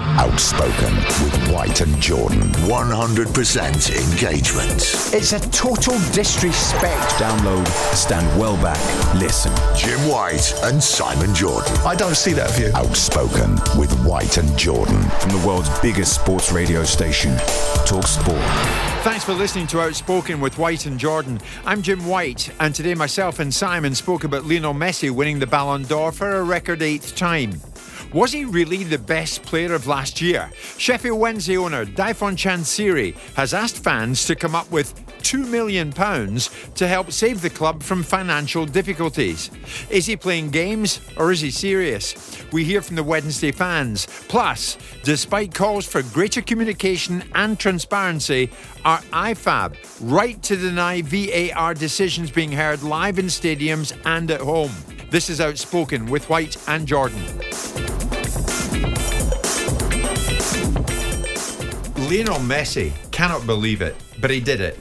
Outspoken with White and Jordan. 100% engagement. It's a total disrespect. Download, stand well back, listen. Jim White and Simon Jordan. I don't see that view. Outspoken with White and Jordan. From the world's biggest sports radio station, Talk Sport. Thanks for listening to Outspoken with White and Jordan. I'm Jim White, and today myself and Simon spoke about Lionel Messi winning the Ballon d'Or for a record eighth time. Was he really the best player of last year? Sheffield Wednesday owner Dejphon Chansiri has asked fans to come up with £2 million to help save the club from financial difficulties. Is he playing games or is he serious? We hear from the Wednesday fans. Plus, despite calls for greater communication and transparency, are IFAB right to deny VAR decisions being heard live in stadiums and at home? This is Outspoken with White and Jordan. Lionel Messi cannot believe it, but he did it.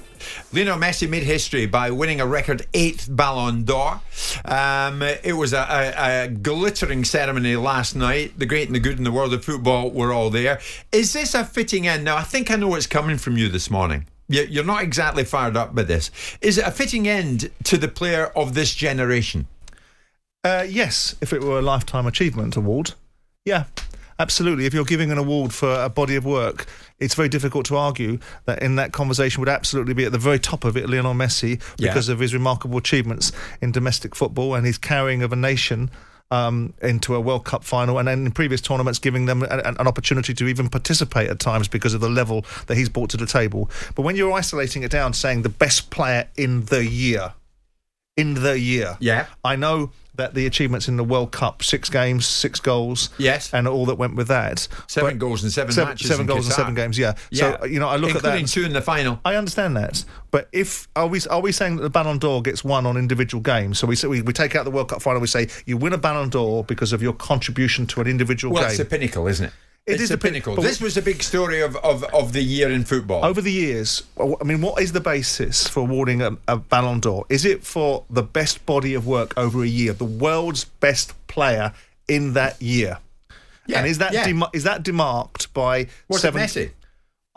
Lionel Messi made history by winning a record eighth Ballon d'Or. Um, it was a, a, a, glittering ceremony last night. The great and the good in the world of football were all there. Is this a fitting end? Now, I think I know what's coming from you this morning. You're not exactly fired up by this. Is it a fitting end to the player of this generation? Uh, yes, if it were a lifetime achievement award, yeah, absolutely. If you're giving an award for a body of work, it's very difficult to argue that in that conversation would absolutely be at the very top of it Lionel Messi because Yeah. of his remarkable achievements in domestic football and his carrying of a nation. Um, into a World Cup final, and then in previous tournaments, giving them an, an opportunity to even participate at times because of the level that he's brought to the table. But when you're isolating it down, saying the best player in the year, in the year, Yeah. I know that the achievements in the World Cup, six games, six goals, Yes. and all that went with that. Seven But- goals and seven, seven, matches. seven goals Qatar. seven games. Yeah. Yeah. So you know, I look at that. Including two in the final. I understand that, but if are we are we saying that the Ballon d'Or gets won on individual games? So we say we, we take out the World Cup final. We say you win a Ballon d'Or because of your contribution to an individual Well, game. it's the pinnacle, isn't it? It it's is the the pinnacle. This was the big story of, of, of the year in football. Over the years, I mean, what is the basis for awarding a, a Ballon d'Or? Is it for the best body of work over a year, the world's best player in that year? Yeah, and is that yeah. dem- is that demarked by Was seven? it Messi?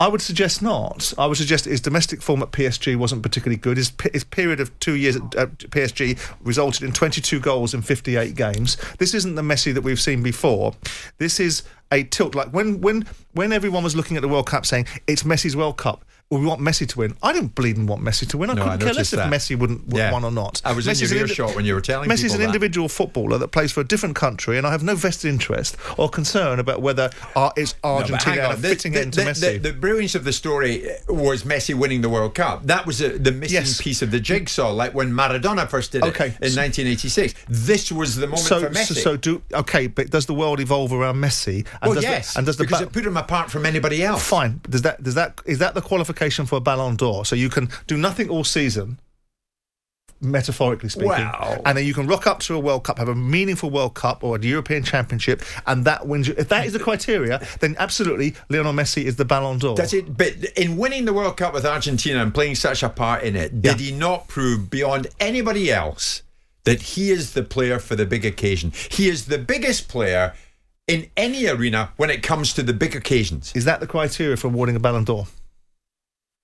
I would suggest not. I would suggest his domestic form at PSG wasn't particularly good. His, his period of two years at, at PSG resulted in 22 goals in 58 games. This isn't the Messi that we've seen before. This is a tilt. Like when when when everyone was looking at the World Cup saying it's Messi's World Cup. Well, we want Messi to win. I didn't bleed and want Messi to win. I No, couldn't care less noticed if. Messi wouldn't would Yeah. won or not. I was in your an indi- when you were telling me. Messi's people an that. individual footballer that plays for a different country, and I have no vested interest or concern about whether uh, it's Argentina hang on. The- fitting the, end to the, Messi. The, the brilliance of the story was Messi winning the World Cup. That was the the missing Yes. piece of the jigsaw, like when Maradona first did it in so- 1986. This was the moment so, for Messi. so, so do okay, but does the world evolve around Messi? And well, does yes, and does the because it put him apart from anybody else. fine? Does that does that is that the qualification for a Ballon d'Or? So you can do nothing all season, metaphorically speaking, Wow. and then you can rock up to a World Cup, have a meaningful World Cup or a European Championship, and that wins you. If that is the criteria, then absolutely Lionel Messi is the Ballon d'Or. That's it. But in winning the World Cup with Argentina and playing such a part in it, did Yeah. he not prove beyond anybody else that he is the player for the big occasion? He is the biggest player in any arena when it comes to the big occasions. Is that the criteria for awarding a Ballon d'Or?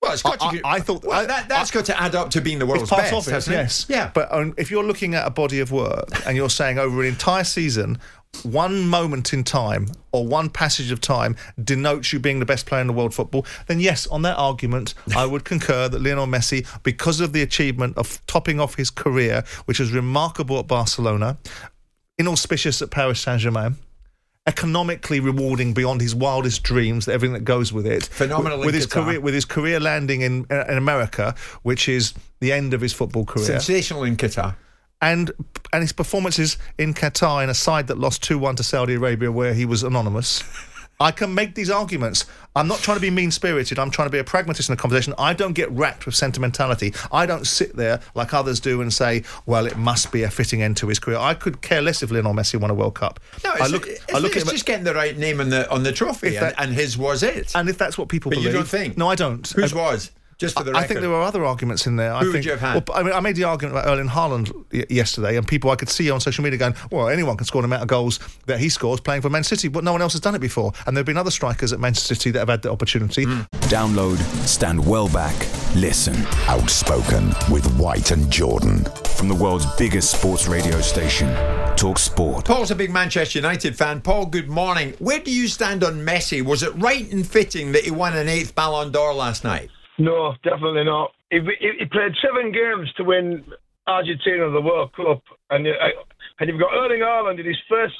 Well, it's got I, to. I, I thought well, I- that, that's got to add up to being the world's part best, of it, yes. Yeah. But um, if you're looking at a body of work and you're saying over an entire season, one moment in time or one passage of time denotes you being the best player in the world football, then yes, on that argument, I would concur that Lionel Messi, because of the achievement of topping off his career, which was remarkable at Barcelona, inauspicious at Paris Saint Germain. Economically rewarding beyond his wildest dreams, everything that goes with it. Phenomenal with, in his career, with his career landing in uh, in America, which is the end of his football career Sensational in Qatar. and and his performances in Qatar in a side that lost 2-1 to Saudi Arabia where he was anonymous. I can make these arguments. I'm not trying to be mean spirited. I'm trying to be a pragmatist in the conversation. I don't get wrapped with sentimentality. I don't sit there like others do and say, well, it must be a fitting end to his career. I could care less if Lionel Messi won a World Cup. No, it's, I look, it's, I look it's just getting the right name on the on the trophy, that- and, and his was it. and if that's what people but believe. you don't think? No, I don't. Whose was? Just for the I think there were other arguments in there. I Who would you have had? Well, I mean, I made the argument about Erling Haaland y- yesterday, and people I could see on social media going, "Well, anyone can score the amount of goals that he scores playing for Man City, but no one else has done it before." And there have been other strikers at Manchester City that have had the opportunity. Hmm. Download, stand well back, listen. Outspoken with White and Jordan. From the world's biggest sports radio station, Talk Sport. Paul's a big Manchester United fan. Paul, good morning. Where do you stand on Messi? Was it right and fitting that he won an eighth Ballon d'Or last night? No, definitely not. He, he, he played seven games to win Argentina the World Cup, and uh, and you've got Erling Haaland in his first.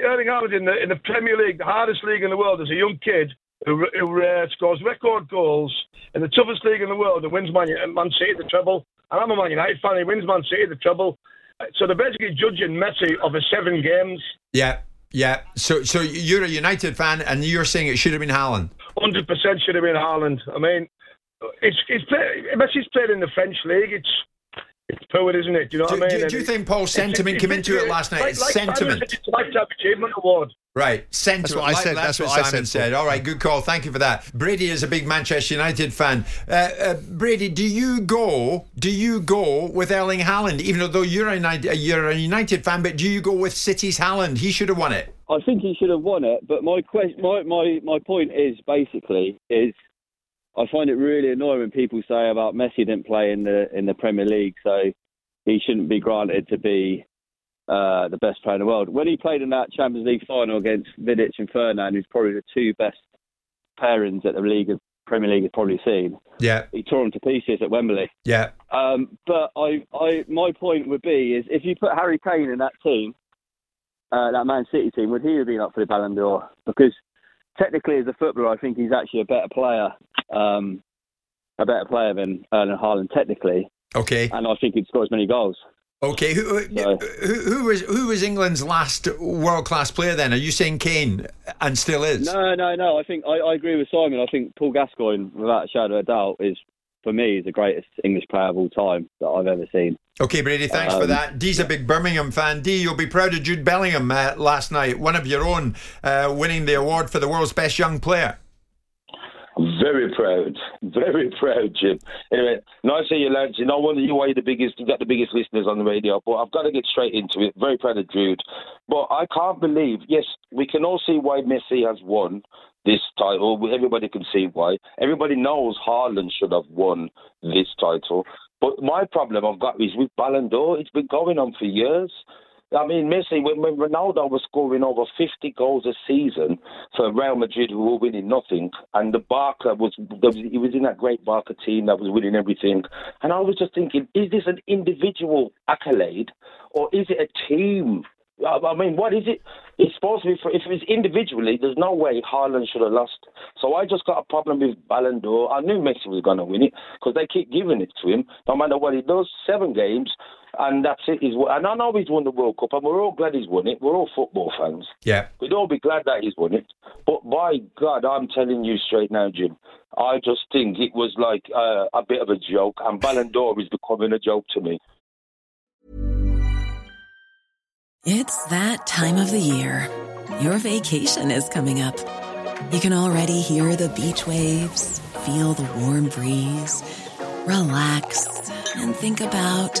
Erling Haaland in the in the Premier League, the hardest league in the world, as a young kid who, who uh, scores record goals in the toughest league in the world and wins Man, Man City the treble. And I'm a Man United fan. He wins Man City the treble. So they're basically judging Messi over seven games. Yeah, yeah. So, so you're a United fan, and you're saying it should have been Haaland. Hundred percent should have been Haaland. I mean, it's it's play, Messi's played in the French league. It's it's poor, isn't it? Do you know Do, what I mean? do- do you think Paul's sentiment it's came into it last night? Like, It's like sentiment. said, It's a lifetime achievement award. Right, sentiment. That's what I like- said, That's, that's what, what I Simon said, said. All right, good call. Thank you for that. Brady is a big Manchester United fan. Uh, uh, Brady, do you go? Do you go with Erling Haaland? Even though you're a United, you're a United fan, but do you go with City's Haaland? He should have won it. I think he should have won it, but my question, my, my, my point is basically is I find it really annoying when people say about Messi didn't play in the in the Premier League, so he shouldn't be granted to be uh, the best player in the world. When he played in that Champions League final against Vidic and Ferdinand, who's probably the two best pairings that the league, Premier League has probably seen, Yeah, he tore them to pieces at Wembley. yeah. Um, but I, I, my point would be is if you put Harry Kane in that team, uh, that Man City team, would he have been up for the Ballon d'Or? Because technically, as a footballer, I think he's actually a better player, um, a better player than Erling Haaland technically, Okay, and I think he'd score as many goals. okay. Who, So- who, who was who was England's last world class player? Then are you saying Kane and still is? No, no, no. I think I, I agree with Simon. I think Paul Gascoigne, without a shadow of a doubt, is for me is the greatest English player of all time that I've ever seen. Okay, Brady, thanks for Um, that. Dee's a big Birmingham fan. Dee, you'll be proud of Jude Bellingham uh, last night, one of your own, uh, winning the award for the world's best young player. Very proud, very proud, Jim. Anyway, nice to see you, lads. You know, wonder you why you're the biggest, you got the biggest listeners on the radio. But I've got to get straight into it. Very proud of Jude. But I can't believe. Yes, we can all see why Messi has won this title. Everybody can see why. Everybody knows Haaland should have won this title. But my problem I've got is with Ballon d'Or. It's been going on for years. I mean, Messi, when, when Ronaldo was scoring over 50 goals a season for Real Madrid, who were winning nothing, and the Barca was, he was in that great Barca team that was winning everything. And I was just thinking, is this an individual accolade or is it a team? I mean, what is it? It's supposed to be for, if it's individually, there's no way Haaland should have lost. So I just got a problem with Ballon d'Or. I knew Messi was going to win it because they keep giving it to him, no matter what he does. Seven games, and that's it. He's, won- and I know he's won the World Cup, and we're all glad he's won it. We're all football fans. Yeah. We'd all be glad that he's won it. But by God, I'm telling you straight now, Jim, I just think it was like uh, a bit of a joke, and Ballon d'Or is becoming a joke to me. It's that time of the year. Your vacation is coming up. You can already hear the beach waves, feel the warm breeze, relax, and think about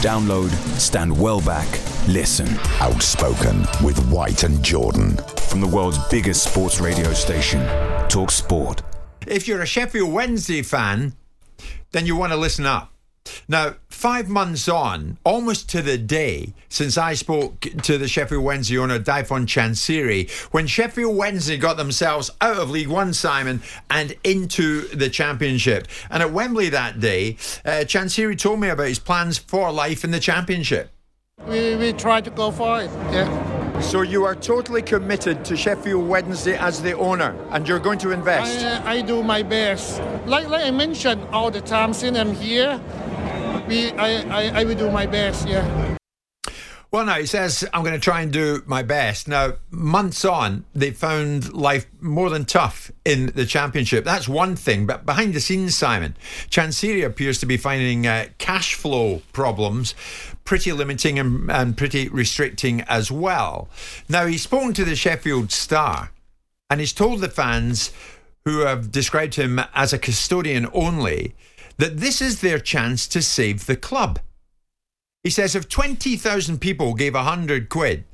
Download, stand well back, listen. Outspoken with White and Jordan. From the world's biggest sports radio station, Talk Sport. If you're a Sheffield Wednesday fan, then you want to listen up. Now, five months on, almost to the day since I spoke to the Sheffield Wednesday owner, Dejphon Chansiri, when Sheffield Wednesday got themselves out of League One, Simon, and into the Championship. And at Wembley that day, uh, Chansiri told me about his plans for life in the Championship. We, we try to go for it, yeah. So you are totally committed to Sheffield Wednesday as the owner, and you're going to invest. I, uh, I do my best. Like, like I mentioned all the time since I'm here, we, I, I, I will do my best, yeah. Well, no, he says, I'm going to try and do my best. Now, months on, they found life more than tough in the championship. That's one thing. But behind the scenes, Simon, Chansiri appears to be finding uh, cash flow problems pretty limiting and, and pretty restricting as well. Now, he's spoken to the Sheffield Star and he's told the fans who have described him as a custodian only that this is their chance to save the club. He says if 20,000 people gave 100 quid,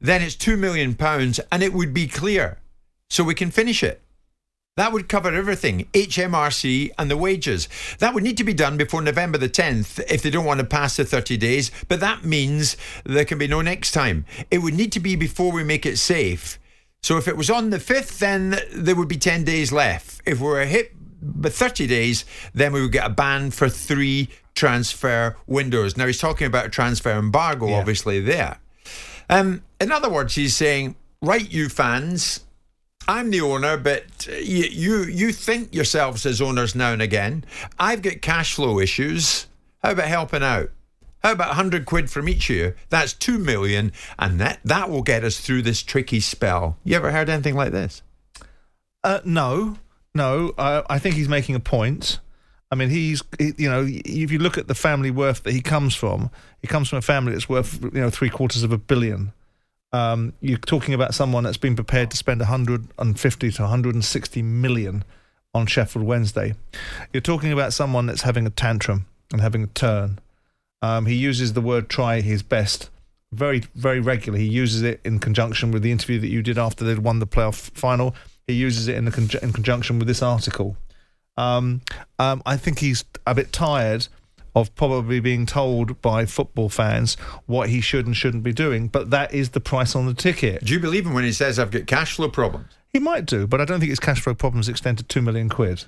then it's 2 million pounds and it would be clear. So we can finish it. That would cover everything HMRC and the wages. That would need to be done before November the 10th if they don't want to pass the 30 days, but that means there can be no next time. It would need to be before we make it safe. So if it was on the 5th, then there would be 10 days left. If we were hit by 30 days, then we would get a ban for three transfer windows. Now he's talking about a transfer embargo, yeah. obviously, there. Um, in other words, he's saying, right, you fans, I'm the owner, but you, you you think yourselves as owners now and again. I've got cash flow issues. How about helping out? How about 100 quid from each of you? That's 2 million, and that, that will get us through this tricky spell. You ever heard anything like this? Uh, no, no. I, I think he's making a point. I mean, he's, he, you know, if you look at the family worth that he comes from, he comes from a family that's worth, you know, three quarters of a billion. Um, you're talking about someone that's been prepared to spend 150 to 160 million on Sheffield Wednesday. You're talking about someone that's having a tantrum and having a turn. Um, he uses the word try his best very, very regularly. He uses it in conjunction with the interview that you did after they'd won the playoff final. He uses it in, con- in conjunction with this article. Um, um, I think he's a bit tired of probably being told by football fans what he should and shouldn't be doing, but that is the price on the ticket. Do you believe him when he says, I've got cash flow problems? He might do, but I don't think his cash flow problems extend to two million quid.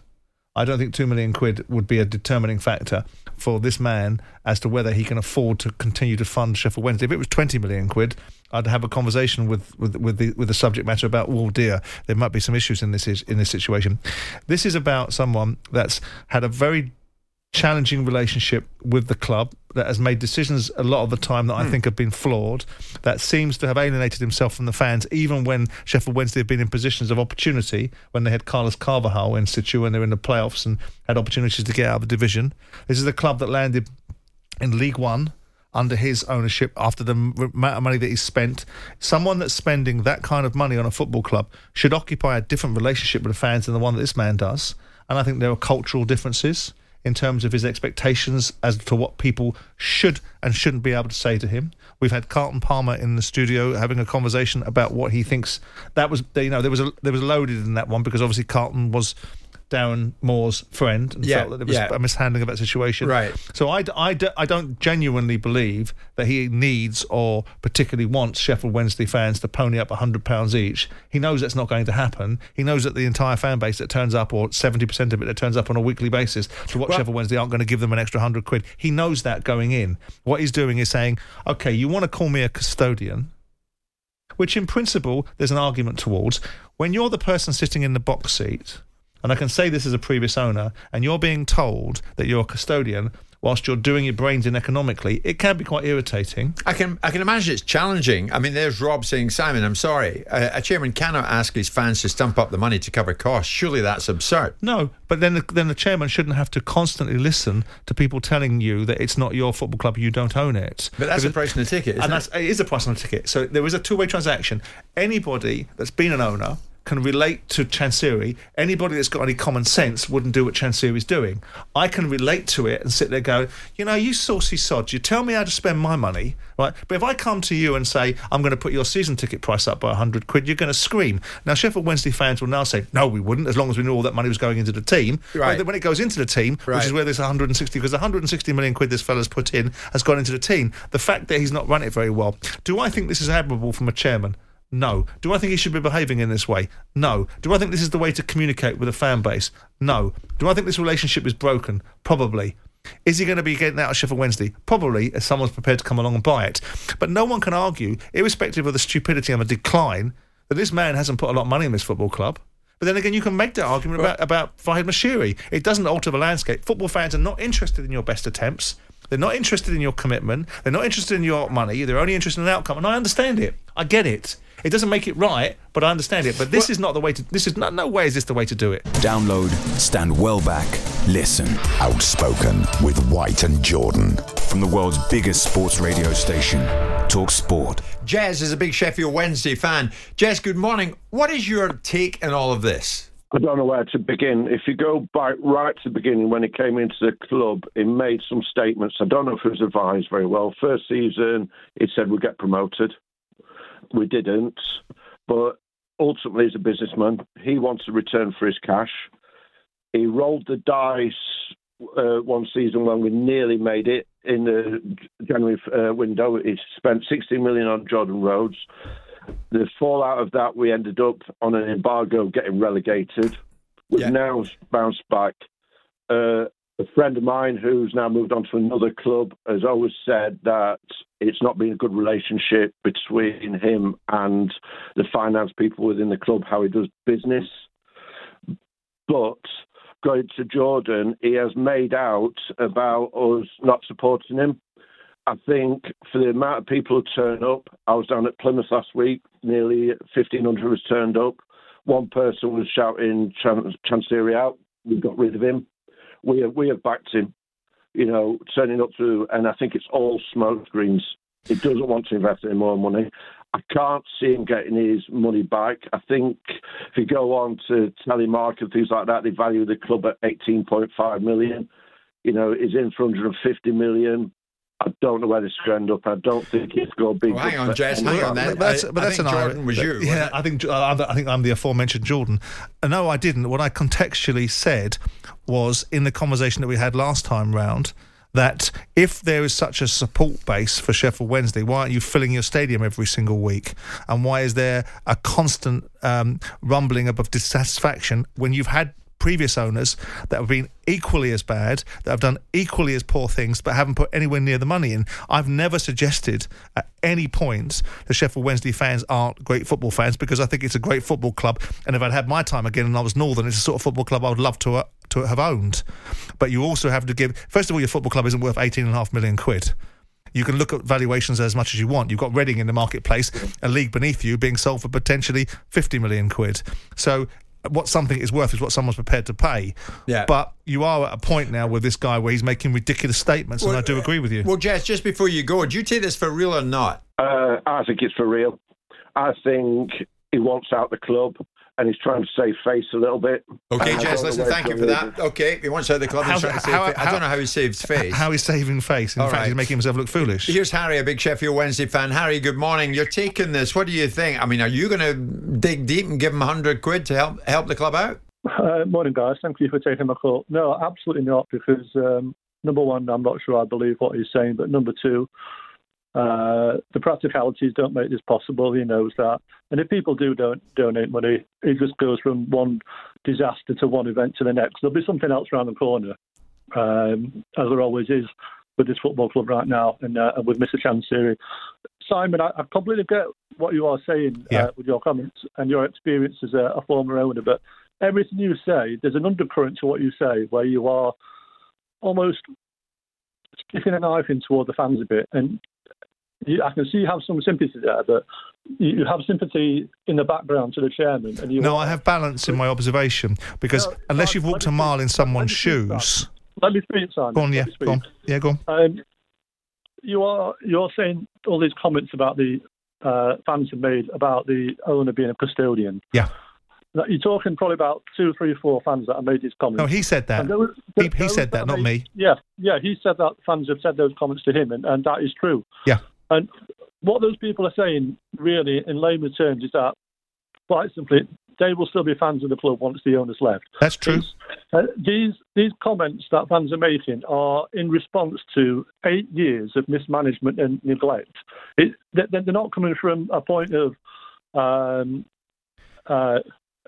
I don't think two million quid would be a determining factor for this man as to whether he can afford to continue to fund Sheffield Wednesday. If it was twenty million quid, I'd have a conversation with with with the with the subject matter about. Well, dear, there might be some issues in this in this situation. This is about someone that's had a very challenging relationship with the club that has made decisions a lot of the time that I hmm. think have been flawed, that seems to have alienated himself from the fans, even when Sheffield Wednesday have been in positions of opportunity, when they had Carlos Carvalhal in situ, when they were in the playoffs and had opportunities to get out of the division. This is a club that landed in League One under his ownership after the amount of money that he's spent. Someone that's spending that kind of money on a football club should occupy a different relationship with the fans than the one that this man does. And I think there are cultural differences in terms of his expectations as to what people should and shouldn't be able to say to him. We've had Carlton Palmer in the studio having a conversation about what he thinks that was. You know, there was a there was loaded in that one because obviously Carlton was Darren Moore's friend and Yeah, felt that there was yeah. a mishandling of that situation. Right. So I, I, I don't genuinely believe that he needs or particularly wants Sheffield Wednesday fans to pony up £100 each. He knows that's not going to happen. He knows that the entire fan base that turns up, or 70% of it that turns up on a weekly basis to watch Well- Sheffield Wednesday, aren't going to give them an extra 100 quid. He knows that going in. What he's doing is saying, okay, you want to call me a custodian, which in principle there's an argument towards. When you're the person sitting in the box seat, and I can say this as a previous owner, and you're being told that you're a custodian whilst you're doing your brains in economically, it can be quite irritating. I can I can imagine it's challenging. I mean, there's Rob saying, Simon, I'm sorry. A, a chairman cannot ask his fans to stump up the money to cover costs. Surely that's absurd. No, but then the, then the chairman shouldn't have to constantly listen to people telling you that it's not your football club, you don't own it. But that's the Because- price on the ticket, isn't and it? that's it is a price on the ticket. So there is a two way transaction. Anybody that's been an owner can relate to Chansiri. Anybody that's got any common sense wouldn't do what Chansiri's doing. I can relate to it and sit there go, you know, you saucy sods, you tell me how to spend my money, right? But if I come to you and say, I'm going to put your season ticket price up by 100 quid, you're going to scream. Now, Sheffield Wednesday fans will now say, no, we wouldn't, as long as we knew all that money was going into the team. Right. But then when it goes into the team, right. which is where there's 160, because 160 million quid this fella's put in has gone into the team. The fact that he's not run it very well. Do I think this is admirable from a chairman? No. Do I think he should be behaving in this way? No. Do I think this is the way to communicate with a fan base? No. Do I think this relationship is broken? Probably. Is he going to be getting out of Sheffield Wednesday? Probably, if someone's prepared to come along and buy it. But no one can argue, irrespective of the stupidity and the decline, that this man hasn't put a lot of money in this football club. But then again, you can make that argument about, about Farhad Moshiri. It doesn't alter the landscape. Football fans are not interested in your best attempts. They're not interested in your commitment. They're not interested in your money. They're only interested in an outcome. And I understand it. I get it. It doesn't make it right, but I understand it. But this is not the way to. This is not. No way is this the way to do it. Download, stand well back, listen. Outspoken with White and Jordan. From the world's biggest sports radio station, Talk Sport. Jez is a big Sheffield Wednesday fan. Jez, good morning. What is your take on all of this? I don't know where to begin. If you go back right to the beginning, when he came into the club, he made some statements. I don't know if it was advised very well. First season, he said we'd get promoted. We didn't. But ultimately, as a businessman, he wants a return for his cash. He rolled the dice uh, one season when we nearly made it in the January uh, window. He spent 16 million on Jordan Rhodes. The fallout of that, we ended up on an embargo getting relegated. We've now bounced back. Uh, a friend of mine who's now moved on to another club has always said that it's not been a good relationship between him and the finance people within the club, how he does business. But going to Jordan, he has made out about us not supporting him. I think for the amount of people who turn up, I was down at Plymouth last week, nearly 1,500 was turned up. One person was shouting Chan- Chansiri out. We got rid of him. We have, we have backed him, you know, turning up to, and I think it's all smoke screens. He doesn't want to invest any more money. I can't see him getting his money back. I think if you go on to telemarket and things like that, they value the club at 18.5 million. You know, he's in for 150 million. I don't know where this could end up. I don't think it's going to be. Well, hang on, Jess, hang on then. But that's, I- but I that's think an Jordan was you, Yeah, wasn't? I think I'm the- I think I'm the aforementioned Jordan. Uh, No, I didn't. What I contextually said was in the conversation that we had last time round that if there is such a support base for Sheffield Wednesday, why aren't you filling your stadium every single week? And why is there a constant um, rumbling of dissatisfaction when you've had previous owners that have been equally as bad, that have done equally as poor things, but haven't put anywhere near the money in. I've never suggested at any point the Sheffield Wednesday fans aren't great football fans because I think it's a great football club. And if I'd had my time again and I was Northern, it's a sort of football club I would love to, uh, to have owned. But you also have to give, first of all, your football club isn't worth 18.5 million quid. You can look at valuations as much as you want. You've got Reading in the marketplace, a league beneath you, being sold for potentially 50 million quid. So what something is worth is what someone's prepared to pay. Yeah. But you are at a point now with this guy where he's making ridiculous statements, and I do agree with you. Well, Jess, just before you go, do you take this for real or not? Uh, I think it's for real. I think he wants out the club. And he's trying to save face a little bit. Okay, And I Jez, don't listen, thank you for John that. Okay, he wants out of the club. How's He's trying to save how- fa- I don't know how he saves face. How he's saving face. In All fact, right. he's making himself look foolish. Here's Harry, a big Sheffield Wednesday fan. Harry, good morning. You're taking this. What do you think? I mean, are you going to dig deep and give him 100 quid to help help the club out? Uh, morning, guys. Thank you for taking my call. No, absolutely not, because um, number one, I'm not sure I believe what he's saying, but number two, uh, the practicalities don't make this possible. He knows that. And if people do don't donate money, it just goes from one disaster to one event to the next. There'll be something else around the corner, um, as there always is with this football club right now and, uh, with Mr. Chansiri. Simon, I, I completely get what you are saying Yeah. uh, with your comments and your experience as a, a former owner, but everything you say, there's an undercurrent to what you say where you are almost sticking a knife in toward the fans a bit. And you, I can see you have some sympathy there, but you, you have sympathy in the background to the chairman. And you No, I have balance in my observation because No, unless you've walked a mile in someone's shoes. Let me speak, Simon. Go on, yeah, go on. Yeah, go on. Um, you are you're saying all these comments about the uh, fans have made about the owner being a custodian. Yeah. You're talking probably about two, three, four fans that have made these comments. No, he said that. Those- He, he said that, not made- me. Yeah, yeah, he said that fans have said those comments to him, and, and that is true. Yeah. And what those people are saying, really, in layman terms, is that quite simply, they will still be fans of the club once the owner's left. That's true. Uh, these these comments that fans are making are in response to eight years of mismanagement and neglect. It, they- they're not coming from a point of um, uh,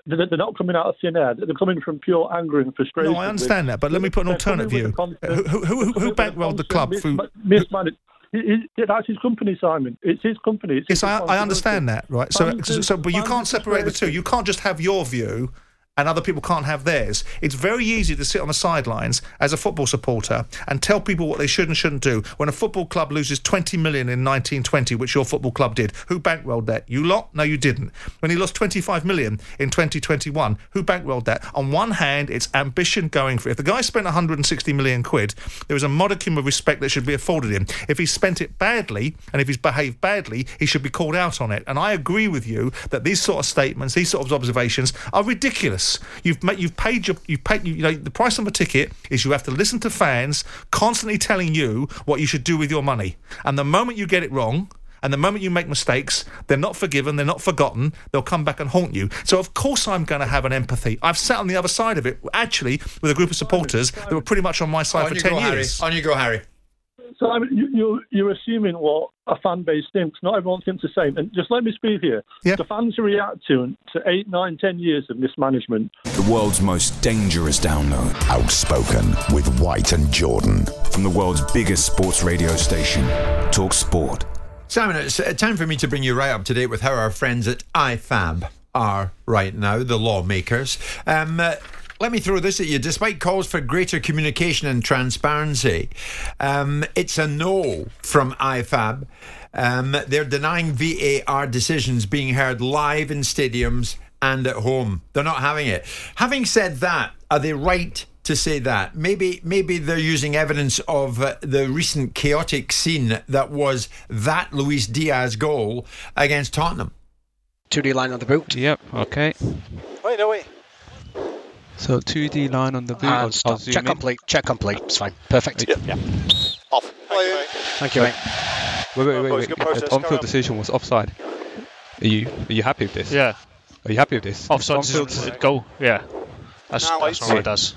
they're not coming out of thin air. They're coming from pure anger and frustration. No, I understand that, but let me put an alternate view. Who, who, who, who bankrolled the club mis- through? mismanaged. He- That's his company, Simon. It's his company. It's Yes, his I, I understand that, right? So, so, but you can't separate the two. You can't just have your view and other people can't have theirs. It's very easy to sit on the sidelines as a football supporter and tell people what they should and shouldn't do. When a football club loses 20 million in 1920, which your football club did, who bankrolled that? You lot? No, you didn't. When he lost 25 million in 2021, who bankrolled that? On one hand, it's ambition going for it. If the guy spent 160 million quid, there is a modicum of respect that should be afforded him. If he spent it badly and if he's behaved badly, he should be called out on it. And I agree with you that these sort of statements, these sort of observations are ridiculous. You've ma- you've paid your you've paid you, know the price of a ticket is you have to listen to fans constantly telling you what you should do with your money. And the moment you get it wrong, and the moment you make mistakes, they're not forgiven, they're not forgotten, they'll come back and haunt you. So, of course, I'm going to have an empathy. I've sat on the other side of it, actually, with a group of supporters that were pretty much on my side On for 10 go, Harry. years. On you go, Harry. So I mean, you, you, you're assuming what a fan base thinks. Not everyone thinks the same. And just let me speak here. The fans react to to eight, nine, ten years of mismanagement. The world's most dangerous download. Outspoken with White and Jordan. From the world's biggest sports radio station, Talk Sport. Simon, it's uh, time for me to bring you right up to date with how our friends at IFAB are right now, the lawmakers. Um, uh, let me throw this at you. Despite calls for greater communication and transparency, um, it's a no from IFAB. Um, they're denying VAR decisions being heard live in stadiums and at home. They're not having it. Having said that, are they right to say that? Maybe, maybe they're using evidence of uh, the recent chaotic scene that was that Luis Diaz goal against Tottenham. 2D line on the boot. Yep, okay. Wait, no, wait. So 2D line on the boot. I'll, I'll zoom Check in. complete. Check complete. It's fine. Perfect. Yep. Yeah. Off. Thank you, mate. Wait, wait, wait. Boys, wait. process, on-field decision was offside. Are you are you happy with this? Yeah. Are you happy with this? Offside On-field decision goal. Yeah. That's, No, that's wait. all it does.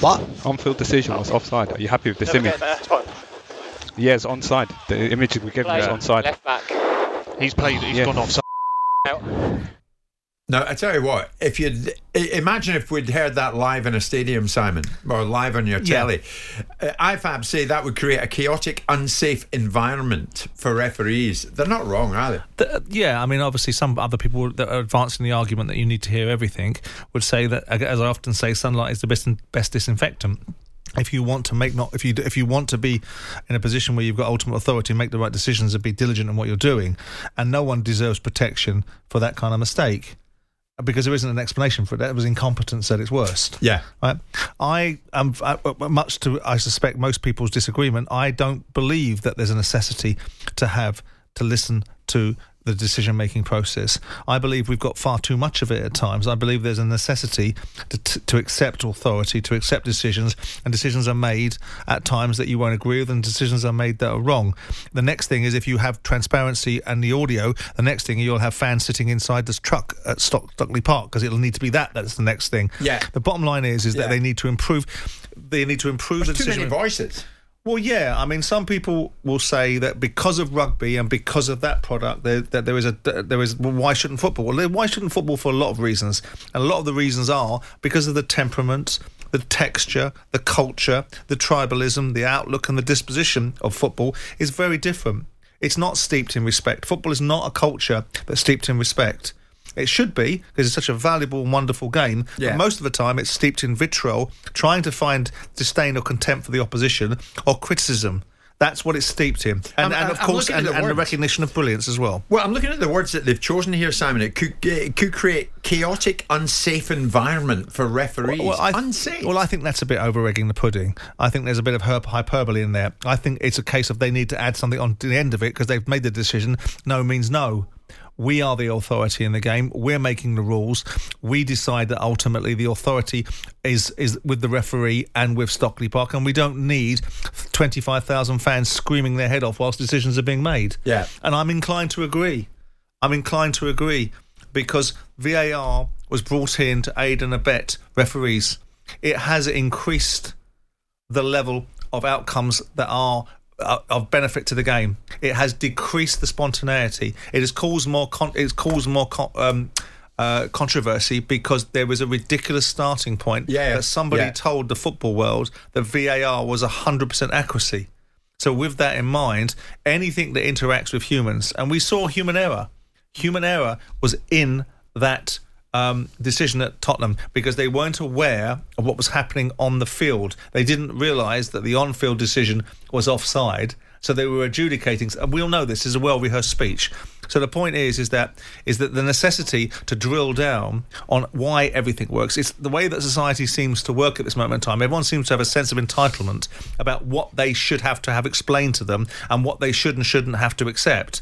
What? On-field decision was offside. Are you happy with this Never image? get there. It's fine. Yeah, it's onside. The image we gave you is Yeah. onside. Left back. He's played. He's Yeah. gone offside. Now, I tell you what, if you'd imagine if we'd heard that live in a stadium, Simon, or live on your Yeah. telly, uh, IFAB say that would create a chaotic, unsafe environment for referees. They're not wrong, are they? Th- yeah, I mean, obviously, some other people that are advancing the argument that you need to hear everything would say that, as I often say, sunlight is the best best disinfectant. If you want to make not if you if you want to be in a position where you've got ultimate authority, and make the right decisions, and be diligent in what you're doing, and no one deserves protection for that kind of mistake. Because there isn't an explanation for it. That was incompetence at its worst. Yeah. Right. I am I, much to I suspect most people's disagreement. I don't believe that there's a necessity to have to listen to the decision making process. I believe we've got far too much of it at times. I believe there's a necessity to, t- to accept authority, to accept decisions, and decisions are made at times that you won't agree with, and decisions are made that are wrong. The next thing is if you have transparency and the audio, the next thing you'll have fans sitting inside this truck at Stock- Stockley Park because it'll need to be that. That's the next thing. Yeah. The bottom line is is Yeah. that they need to improve. They need to improve There's the too decision. many voices. Well, yeah. I mean, some people will say that because of rugby and because of that product, there, that there is a there is. Well, why shouldn't football? Well, why shouldn't football for a lot of reasons? And a lot of the reasons are because of the temperament, the texture, the culture, the tribalism, the outlook, and the disposition of football is very different. It's not steeped in respect. Football is not a culture that's steeped in respect. It should be because it's such a valuable and wonderful game. Yeah. But most of the time, it's steeped in vitriol, trying to find disdain or contempt for the opposition or criticism. That's what it's steeped in, and, I'm- and of I'm course, and, the and the recognition of brilliance as well. Well, I'm looking at the words that they've chosen here, Simon. It could it could create chaotic, unsafe environment for referees. Well, I, unsafe. Well, I think that's a bit over egging the pudding. I think there's a bit of herp- hyperbole in there. I think it's a case of they need to add something on to the end of it because they've made the decision. No means no. We are the authority in the game. We're making the rules. We decide that ultimately the authority is is with the referee and with Stockley Park, and we don't need twenty five thousand fans screaming their head off whilst decisions are being made. Yeah. and I'm inclined to agree. I'm inclined to agree because VAR was brought in to aid and abet referees. It has increased the level of outcomes that are of benefit to the game. It has decreased the spontaneity. It has caused more. Con- it's caused more. Con- um, uh, controversy because there was a ridiculous starting point Yeah, yeah. that somebody Yeah. told the football world that VAR was 100% accuracy. So, with that in mind, anything that interacts with humans, and we saw human error, human error was in that um, decision at Tottenham because they weren't aware of what was happening on the field. They didn't realise that the on field decision was offside. So they were adjudicating, and we all know this is a well-rehearsed speech. So the point is, is that is that the necessity to drill down on why everything works. It's the way that society seems to work at this moment in time. Everyone seems to have a sense of entitlement about what they should have to have explained to them and what they should and shouldn't have to accept.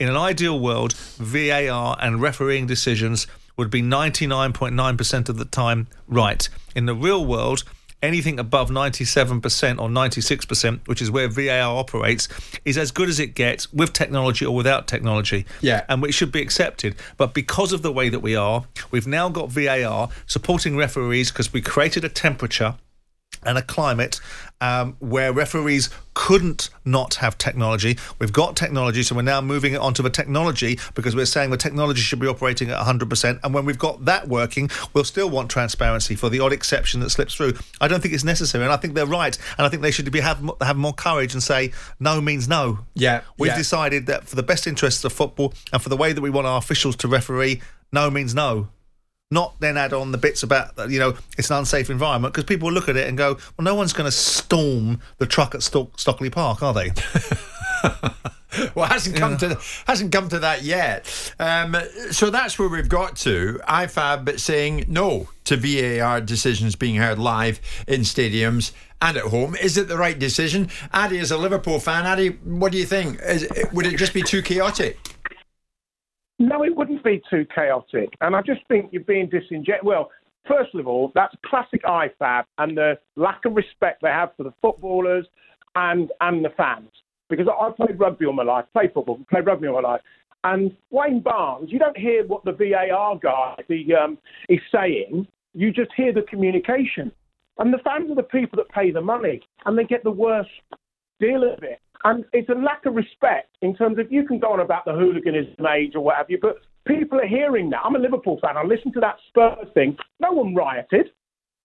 In an ideal world, VAR and refereeing decisions would be 99.9% of the time right. In the real world, anything above 97% or 96%, which is where VAR operates, is as good as it gets with technology or without technology. Yeah. And it should be accepted. But because of the way that we are, we've now got VAR supporting referees because we created a temperature and a climate um, where referees couldn't not have technology. We've got technology, so we're now moving it onto the technology because we're saying the technology should be operating at 100%. And when we've got that working, we'll still want transparency for the odd exception that slips through. I don't think it's necessary, and I think they're right. And I think they should be have have more courage and say no means no. Yeah, we've yeah. decided that for the best interests of football and for the way that we want our officials to referee, no means no not then add on the bits about that, you know it's an unsafe environment because people look at it and go well no one's going to storm the truck at Stock- stockley park are they well, hasn't come to hasn't come to that yet. Um, so that's where we've got to. IFAB but saying no to VAR decisions being heard live in stadiums and at home. Is it the right decision? Addy, as a Liverpool fan, Addy, what do you think? Is, would it just be too chaotic? No, it wouldn't be too chaotic. And I just think you're being disingenuous. Well, first of all, that's classic IFAB and the lack of respect they have for the footballers and, and the fans. Because I I played rugby all my life, played football, played rugby all my life. And Wayne Barnes, you don't hear what the VAR guy the, um, is saying, you just hear the communication. And the fans are the people that pay the money, and they get the worst deal of it. And it's a lack of respect in terms of you can go on about the hooliganism age or what have you, but people are hearing that. I'm a Liverpool fan. I listened to that Spurs thing. No one rioted.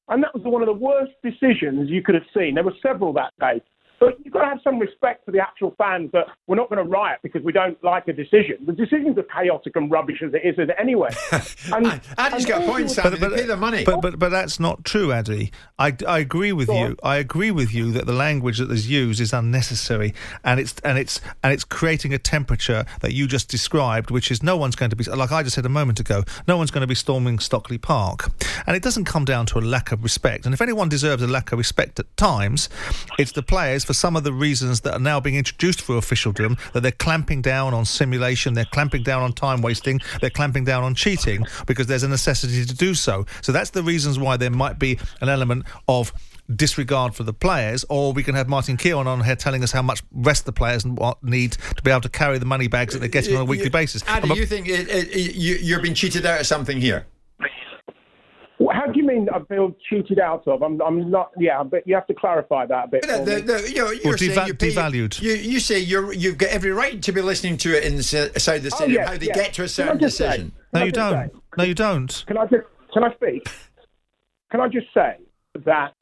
And that was one of the worst decisions you could have seen. There were several that day. But you've got to have some respect for the actual fans that we're not going to riot because we don't like a decision. The decisions are chaotic and rubbish as it is anyway. And, Addy's got a point, Sandy. They pay the money. But but but that's not true, Addy. I, I agree with you. I agree with you that the language that is used is unnecessary, and it's and it's and it's creating a temperature that you just described, which is no one's going to be like I just said a moment ago. No one's going to be storming Stockley Park, and it doesn't come down to a lack of respect. And if anyone deserves a lack of respect at times, it's the players for some of the reasons that are now being introduced through officialdom, that they're clamping down on simulation, they're clamping down on time wasting, they're clamping down on cheating because there's a necessity to do so. So that's the reasons why there might be an element of disregard for the players, or we can have Martin Keown on here telling us how much rest the players what need to be able to carry the money bags that they're getting on a weekly basis. I'm a- you think it, it, you, you're being cheated out of something here? Well, How do you mean I feel cheated out of? I'm, I'm not. Yeah, but you have to clarify that a bit. The, for the, me. the, you know, you're deva- you pay, devalued. You, you say you're, you've got every right to be listening to it inside the Oh, stadium, yes, how they yes. get to a certain just say- decision. no, you don't. say- No, you don't. Can I just can I speak? Can I just say that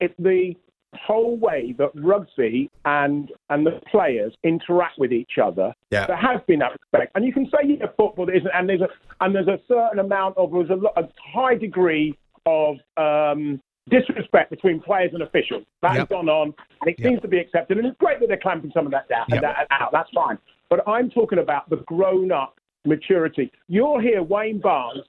it, the whole way that rugby and and the players interact with each other, Yeah. there has been that respect. And you can say yeah, football isn't, and there's a and there's a certain amount of there's a, a high degree of um, disrespect between players and officials. That has gone on, and it seems to be accepted. And it's great that they're clamping some of that down. Yep. that out. That's fine. But I'm talking about the grown-up maturity. You'll hear Wayne Barnes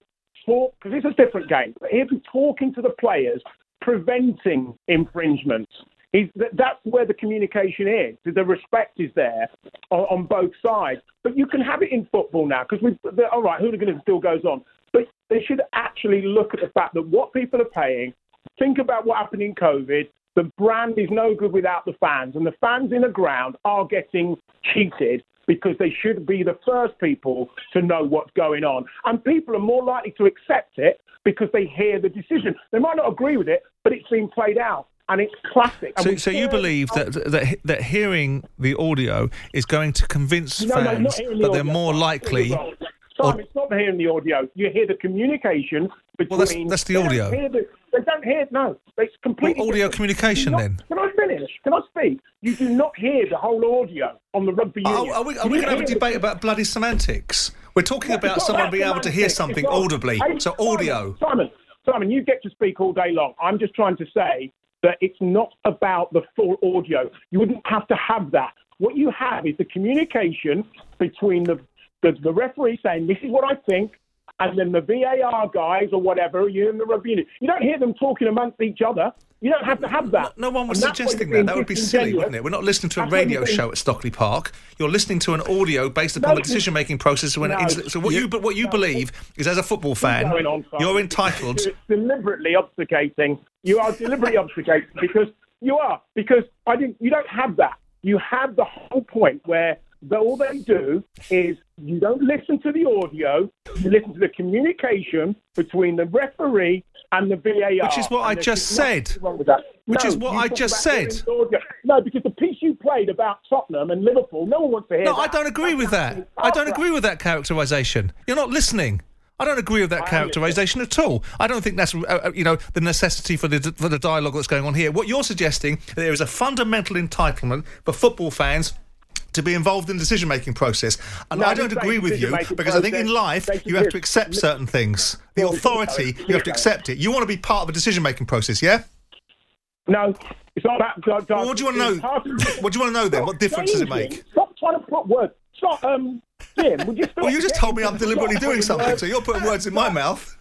talk because it's a different game. But he'll be talking to the players, preventing infringements. He's, that, that's where the communication is. The respect is there on, on both sides. But you can have it in football now because we. All right, hooliganism still goes on, but they should actually look at the fact that what people are paying. Think about what happened in COVID. The brand is no good without the fans, and the fans in the ground are getting cheated because they should be the first people to know what's going on. And people are more likely to accept it because they hear the decision. They might not agree with it, but it's been played out. And it's classic. And So, so you believe that, that that hearing the audio is going to convince No, no, fans hearing the that they're more likely? Simon, it's not hearing the audio. You hear the communication. Well, that's- that's the they don't audio. hear the- they don't hear. No, it's completely. Well, audio different. communication You then? Can I finish? Can I speak? You do not hear the whole audio on the rugby union. are we, are we going to have a debate about bloody semantics? We're talking about someone being able to hear something not- audibly. Hey, So Simon, audio. Simon, Simon, you get to speak all day long. I'm just trying to say that it's not about the full audio. You wouldn't have to have that. What you have is the communication between the the, the referee saying, "This is what I think," and then the VAR guys or whatever, you and the review. You don't hear them talking amongst each other. You don't have to have that. No one was suggesting that. That would be silly, wouldn't it? We're not listening to a That's radio show at Stockley Park. You're listening to an audio based upon No, the decision-making process. When no. so what you but what you believe is, as a football fan, you're entitled. You're deliberately obfuscating. You are deliberately obfuscating because you are because I didn't. You don't have that. You have the whole point where all they do is you don't listen to the audio. You listen to the communication between the referee and the VAR. Which is what I just said. Wrong with that. Which No, is what I just said. hearing the audio. No, because the piece you played about Tottenham and Liverpool, no one wants to hear No, that. I don't agree with that. I don't agree with that characterisation. You're not listening. I don't agree with that characterisation at all. I don't think that's uh, uh, you know the necessity for the for the dialogue that's going on here. What you're suggesting there is a fundamental entitlement for football fans to be involved in the decision making process, and No, I don't agree with you because I think in life you have to accept certain things. The authority you have to accept it. You want to be part of a decision making process, yeah? No, it's not that. Well, what do you want to know? What do you want to know then? What difference does it make? Stop trying to put words. Stop, um, Jim. Would you stop Well, you just told me I'm deliberately doing something, words- so you're putting words in my mouth.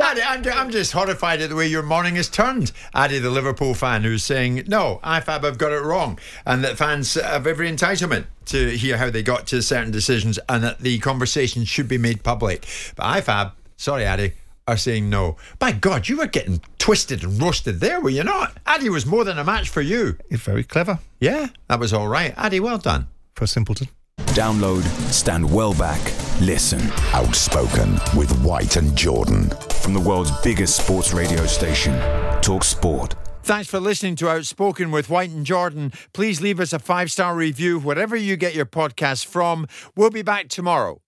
Addy, I'm, I'm just horrified at the way your morning has turned. Addy, the Liverpool fan, who's saying, no, IFAB have got it wrong, and that fans have every entitlement to hear how they got to certain decisions, and that the conversation should be made public. But IFAB, sorry, Addy, are saying no. By God, you were getting twisted and roasted there, were you not? Addy was more than a match for you. You're very clever. Yeah, that was all right. Addy, well done. For a simpleton. Download, stand well back, listen. Outspoken with White and Jordan. From the world's biggest sports radio station, Talk Sport. Thanks for listening to Outspoken with White and Jordan. Please leave us a five star review wherever you get your podcast from. We'll be back tomorrow.